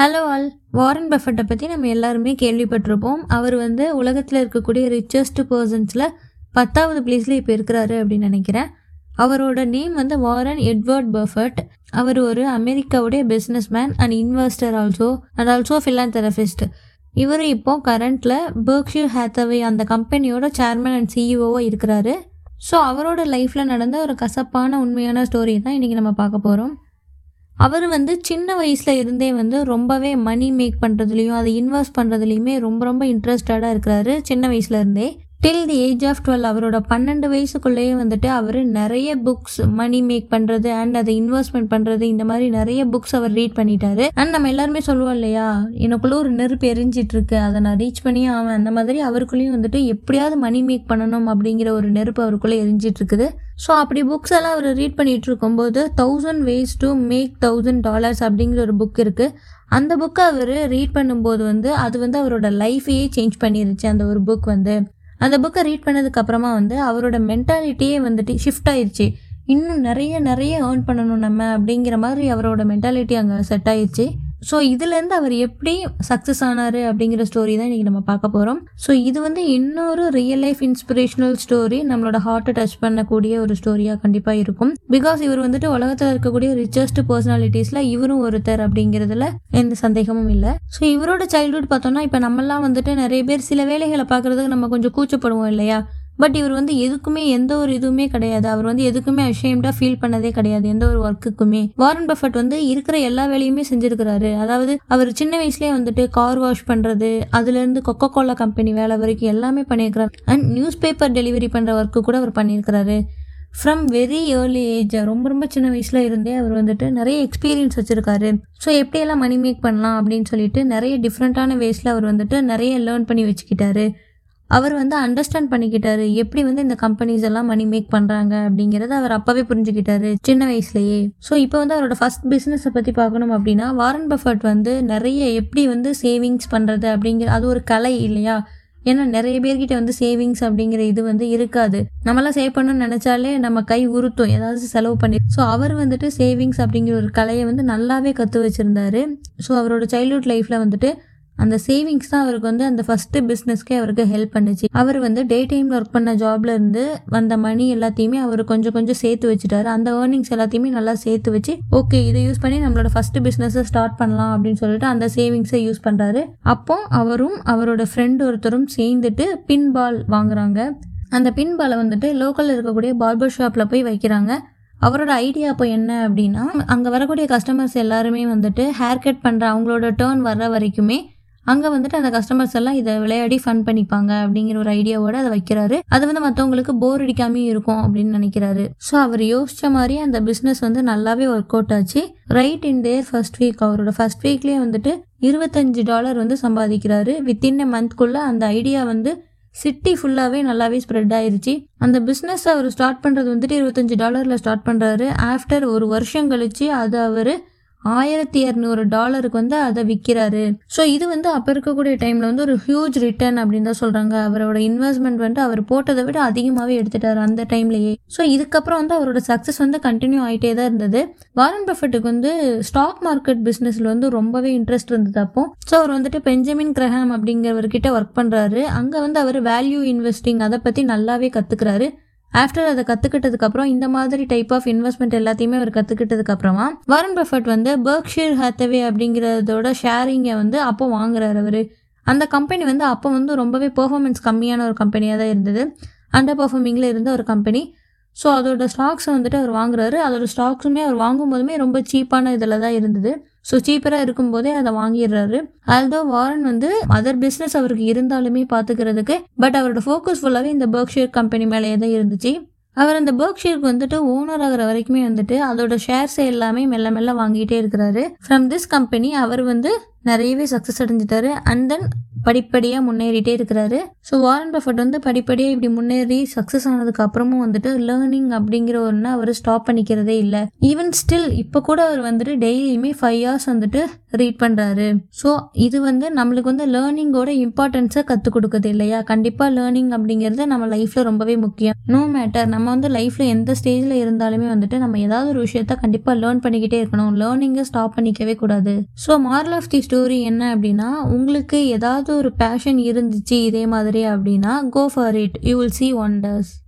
Hello all Warren பஃபட்டை பற்றி நம்ம எல்லாருமே கேள்விப்பட்டிருப்போம். அவர் வந்து உலகத்தில் இருக்கக்கூடிய ரிச்சஸ்ட் பர்சன்ஸில் பத்தாவது பிளேஸில் இப்போ இருக்கிறாரு அப்படின்னு நினைக்கிறேன். அவரோட நேம் வந்து வாரன் எட்வர்ட் பஃபட் அவர் ஒரு அமெரிக்காவுடைய business man and investor also and also philanthropist இவர் இப்போது கரண்ட்டில் பெர்க்ஷியர் ஹேத்தவே அந்த கம்பெனியோட சேர்மன் அண்ட் சிஇஓவாக இருக்கிறாரு. ஸோ அவரோட லைஃப்பில் நடந்த ஒரு கசப்பான உண்மையான ஸ்டோரி தான் இன்றைக்கி நம்ம பார்க்க போகிறோம் அவர் வந்து சின்ன வயசில் இருந்தே வந்து ரொம்பவே மணி மேக் பண்ணுறதுலையும் அதை இன்வெஸ்ட் பண்ணுறதுலையுமே ரொம்ப ரொம்ப இன்ட்ரெஸ்டடாக இருக்கிறாரு சின்ன வயசுல இருந்தே. Till the age of twelve அவரோட பன்னெண்டு வயசுக்குள்ளேயே வந்துட்டு அவர் நிறைய புக்ஸ் மணி மேக் பண்ணுறது அண்ட் அதை இன்வெஸ்ட்மெண்ட் பண்ணுறது இந்த மாதிரி நிறைய புக்ஸ் அவர் ரீட் பண்ணிட்டாரு. அண்ட் நம்ம எல்லாருமே சொல்லுவோம் இல்லையா எனக்குள்ள ஒரு நெருப்பு எரிஞ்சிட்டு இருக்கு அதை நான் ரீச் பண்ணியே ஆவேன். அந்த மாதிரி அவருக்குள்ளேயும் வந்துட்டு எப்படியாவது மணி மேக் பண்ணணும் அப்படிங்கிற ஒரு நெருப்பு அவருக்குள்ளே எரிஞ்சிட்டு இருக்குது ஸோ அப்படி புக்ஸ் எல்லாம் அவர் ரீட் பண்ணிகிட்டு இருக்கும்போது thousand ways to make thousand dollars அப்படிங்கிற ஒரு புக் இருக்குது அந்த புக்கை அவர் ரீட் பண்ணும்போது வந்து அது வந்து அவரோட லைஃபையே சேஞ்ச் பண்ணிருச்சு அந்த ஒரு புக் வந்து. அந்த புக்கை ரீட் பண்ணதுக்கப்புறமா வந்து அவரோட மென்டாலிட்டியே வந்துட்டு ஷிஃப்ட் ஆயிடுச்சு இன்னும் நிறைய நிறைய ஏர்ன் பண்ணணும் நம்ம அப்படிங்கிற மாதிரி அவரோட மென்டாலிட்டி அங்கே செட் ஆயிடுச்சு ஸோ இதுலேருந்து அவர் எப்படி சக்ஸஸ் ஆனார் அப்படிங்கிற ஸ்டோரி தான் இன்றைக்கி நம்ம பார்க்க போகிறோம் ஸோ இது வந்து இன்னொரு ரியல் லைஃப் இன்ஸ்பிரேஷனல் ஸ்டோரி நம்மளோட ஹார்ட்டை டச் பண்ணக்கூடிய ஒரு ஸ்டோரியாக கண்டிப்பாக இருக்கும். பிகாஸ் இவர் வந்துட்டு உலகத்தில் இருக்கக்கூடிய ரிச்சஸ்ட் பர்சனாலிட்டிஸில் இவரும் ஒருத்தர் அப்படிங்கிறதுல எந்த சந்தேகமும் இல்லை. ஸோ இவரோட சைல்ட்ஹுட் பார்த்தோம்னா இப்போ நம்மலாம் வந்துட்டு நிறைய பேர் சில வேலைகளை பார்க்குறதுக்கு நம்ம கொஞ்சம் கூச்சப்படுவோம் இல்லையா? பட் இவர் வந்து எதுக்குமே எந்த ஒரு இதுவுமே கிடையாது. அவர் வந்து எதுக்குமே அஷேம்டாக ஃபீல் பண்ணதே கிடையாது எந்த ஒரு ஒர்க்குக்குமே வாரன் பஃபட் வந்து இருக்கிற எல்லா வேலையுமே செஞ்சிருக்கிறாரு. அதாவது அவர் சின்ன வயசுலேயே வந்துட்டு கார் வாஷ் பண்ணுறது அதுலேருந்து கொக்கோ கோலா கம்பெனி வேலை வரைக்கும் எல்லாமே பண்ணியிருக்கிறார். அண்ட் நியூஸ் பேப்பர் டெலிவரி பண்ணுற ஒர்க்கு கூட அவர் பண்ணியிருக்கிறாரு. ஃப்ரம் வெரி ஏர்லி ஏஜ் ரொம்ப ரொம்ப சின்ன வயசில் இருந்தே அவர் வந்துட்டு நிறைய எக்ஸ்பீரியன்ஸ் வச்சுருக்காரு. ஸோ எப்படியெல்லாம் மணி மேக் பண்ணலாம் அப்படின்னு சொல்லிட்டு நிறைய டிஃப்ரெண்ட்டான வேஸில் அவர் வந்துட்டு நிறைய லேர்ன் பண்ணி வச்சுக்கிட்டாரு. அவர் வந்து அண்டர்ஸ்டாண்ட் பண்ணிக்கிட்டாரு. எப்படி வந்து இந்த கம்பெனிஸ் எல்லாம் மணி மேக் பண்ணுறாங்க அப்படிங்கிறத அவர் அப்போவே புரிஞ்சுக்கிட்டாரு சின்ன வயசுலேயே. ஸோ இப்போ வந்து அவரோட ஃபர்ஸ்ட் பிஸ்னஸை பற்றி பார்க்கணும் அப்படின்னா வாரன் பஃபர்ட் வந்து நிறைய எப்படி வந்து சேவிங்ஸ் பண்ணுறது அப்படிங்கிற அது ஒரு கலை இல்லையா? ஏன்னா நிறைய பேர்கிட்ட வந்து சேவிங்ஸ் அப்படிங்கிற இது வந்து இருக்காது. நம்மளாம் சேவ் பண்ணணும்னு நினச்சாலே நம்ம கை உறுத்தும். ஏதாவது செலவு பண்ணி. ஸோ அவர் வந்துட்டு சேவிங்ஸ் அப்படிங்கிற ஒரு கலையை வந்து நல்லாவே கற்று வச்சுருந்தாரு. ஸோ அவரோட சைல்ட்ஹுட் லைஃப்பில் வந்துட்டு அந்த சேவிங்ஸ் தான் அவருக்கு வந்து அந்த ஃபஸ்ட்டு பிஸ்னஸ்க்கே அவருக்கு ஹெல்ப் பண்ணுச்சு. அவர் வந்து டே டைமில் ஒர்க் பண்ண ஜாப்ல இருந்து வந்த மணி எல்லாத்தையுமே அவர் கொஞ்சம் கொஞ்சம் சேர்த்து வச்சுட்டாரு. அந்த ஏர்னிங்ஸ் எல்லாத்தையுமே நல்லா சேர்த்து வச்சு ஓகே இதை யூஸ் பண்ணி நம்மளோட ஃபஸ்ட்டு பிஸ்னஸை ஸ்டார்ட் பண்ணலாம் அப்படின்னு சொல்லிட்டு அந்த சேவிங்ஸை யூஸ் பண்ணுறாரு அப்போ அவரும் அவரோட ஃப்ரெண்ட் ஒருத்தரும் சேர்ந்துட்டு பின்பால் வாங்குறாங்க. அந்த பின்பாலை வந்துட்டு லோக்கலில் இருக்கக்கூடிய பார்பர் ஷாப்பில் போய் வைக்கிறாங்க. அவரோட ஐடியா இப்போ என்ன அப்படின்னா அங்கே வரக்கூடிய கஸ்டமர்ஸ் எல்லாருமே வந்துட்டு ஹேர் கட் பண்ணுற அவங்களோட டேர்ன் வர்ற வரைக்குமே அங்கே வந்துட்டு அந்த கஸ்டமர்ஸ் எல்லாம் இதை விளையாடி ஃபன் பண்ணிப்பாங்க அப்படிங்கிற ஒரு ஐடியாவோட அதை வைக்கிறாரு. அது வந்து மற்றவங்களுக்கு போர் அடிக்காமையும் இருக்கும் அப்படின்னு நினைக்கிறாரு. ஸோ அவர் யோசிச்ச மாதிரி அந்த பிஸ்னஸ் வந்து நல்லாவே ஒர்க் அவுட் ஆச்சு. Right in their first week அவரோட ஃபர்ஸ்ட் வீக்லேயே வந்துட்டு இருபத்தஞ்சு டாலர் வந்து சம்பாதிக்கிறாரு. வித்தின் எ மந்த்குள்ளே அந்த ஐடியா வந்து சிட்டி ஃபுல்லாகவே நல்லாவே ஸ்ப்ரெட் ஆயிருச்சு. அந்த பிஸ்னஸ் அவர் ஸ்டார்ட் பண்ணுறது வந்துட்டு இருபத்தஞ்சு டாலரில் ஸ்டார்ட் பண்ணுறாரு ஆஃப்டர் ஒரு வருஷம் கழிச்சு அதை அவர் ஆயிரத்தி இரநூறு டாலருக்கு வந்து அதை விற்கிறாரு ஸோ இது வந்து அப்போ இருக்கக்கூடிய டைமில் வந்து ஒரு ஹியூஜ் ரிட்டர்ன் அப்படின்னு தான் சொல்கிறாங்க அவரோட இன்வெஸ்ட்மெண்ட் வந்து அவர் போட்டதை விட அதிகமாகவே எடுத்துட்டார் அந்த டைம்லேயே ஸோ இதுக்கப்புறம் வந்து அவரோட சக்ஸஸ் வந்து கண்டினியூ ஆகிட்டே தான் இருந்தது. வாரன் பஃபட்டுக்கு வந்து ஸ்டாக் மார்க்கெட் பிஸ்னஸில் வந்து ரொம்பவே இன்ட்ரெஸ்ட் இருந்தது அப்போ. ஸோ அவர் வந்துட்டு பெஞ்சமின் கிரஹாம் அப்படிங்கிறவர்கிட்ட ஒர்க் பண்ணுறாரு அங்கே வந்து அவர் வேல்யூ இன்வெஸ்டிங் அதை பற்றி நல்லாவே கற்றுக்கிறாரு ஆஃப்டர் அதை கற்றுக்கிட்டதுக்கு அப்புறம் இந்த மாதிரி டைப் ஆஃப் இன்வெஸ்ட்மெண்ட் எல்லாத்தையுமே அவர் கற்றுக்கிட்டதுக்கு அப்புறமா வாரன் பஃபட் வந்து பர்க்ஷீர் ஹேத்தவே அப்படிங்கிறதோட ஷேரிங்கை வந்து அப்போ வாங்குறாரு அவர். அந்த கம்பெனி வந்து அப்போ வந்து ரொம்பவே பெர்ஃபார்மன்ஸ் கம்மியான ஒரு கம்பெனியாக தான் இருந்தது. அண்டர் பர்ஃபார்மிங்கில் இருந்த ஒரு கம்பெனி ஸோ அதோட ஸ்டாக்ஸை வந்துட்டு அவர் வாங்குறாரு. அதோட ஸ்டாக்ஸுமே அவர் வாங்கும் போதுமே ரொம்ப சீப்பான இதில் தான் இருந்தது. ஸோ சீப்பராக இருக்கும்போதே அதை வாங்கிடுறாரு. ஆல்தோ வாரன் வந்து அதர் பிஸ்னஸ் அவருக்கு இருந்தாலுமே பார்த்துக்கிறதுக்கு பட் அவரோட ஃபோக்கஸ் ஃபுல்லாகவே இந்த பர்க்ஷேர் கம்பெனி மேலேயே தான் இருந்துச்சு. அவர் அந்த பர்க்ஷேருக்கு வந்துட்டு ஓனர் ஆகிற வரைக்குமே வந்துட்டு அதோட ஷேர்ஸ் எல்லாமே மெல்ல மெல்ல வாங்கிட்டே இருக்கிறாரு. ஃப்ரம் திஸ் கம்பெனி அவர் வந்து நிறையவே சக்ஸஸ் அடைஞ்சிட்டாரு. அண்ட் தென் படிப்படியாக முன்னேறிட்டே இருக்கிறாரு. ஸோ வாரன் பஃபட் வந்து படிப்படியாக இப்படி முன்னேறி சக்ஸஸ் ஆனதுக்கு அப்புறமும் வந்துட்டு லேர்னிங் அப்படிங்கிற ஒன்று அவர் ஸ்டாப் பண்ணிக்கிறதே இல்லை. ஈவன் ஸ்டில் இப்போ கூட அவர் வந்துட்டு டெய்லியுமே ஃபைவ் ஹவர்ஸ் வந்துட்டு ரீட் பண்ணுறாரு ஸோ இது வந்து நம்மளுக்கு வந்து லேர்னிங்கோட இம்பார்ட்டன்ஸை கற்றுக் கொடுக்குது இல்லையா? கண்டிப்பாக லேர்னிங் அப்படிங்கிறது நம்ம லைஃப்பில் ரொம்பவே முக்கியம். நோ மேட்டர் நம்ம வந்து லைஃப்பில் எந்த ஸ்டேஜில் இருந்தாலுமே வந்துட்டு நம்ம ஏதாவது ஒரு விஷயத்த கண்டிப்பாக லேர்ன் பண்ணிக்கிட்டே இருக்கணும். லேர்னிங்கை ஸ்டாப் பண்ணிக்கவே கூடாது. So moral of the story என்ன அப்படின்னா உங்களுக்கு ஏதாவது ஒரு பேஷன் இருந்துச்சு இதே மாதிரி அப்படின்னா go for it you will see wonders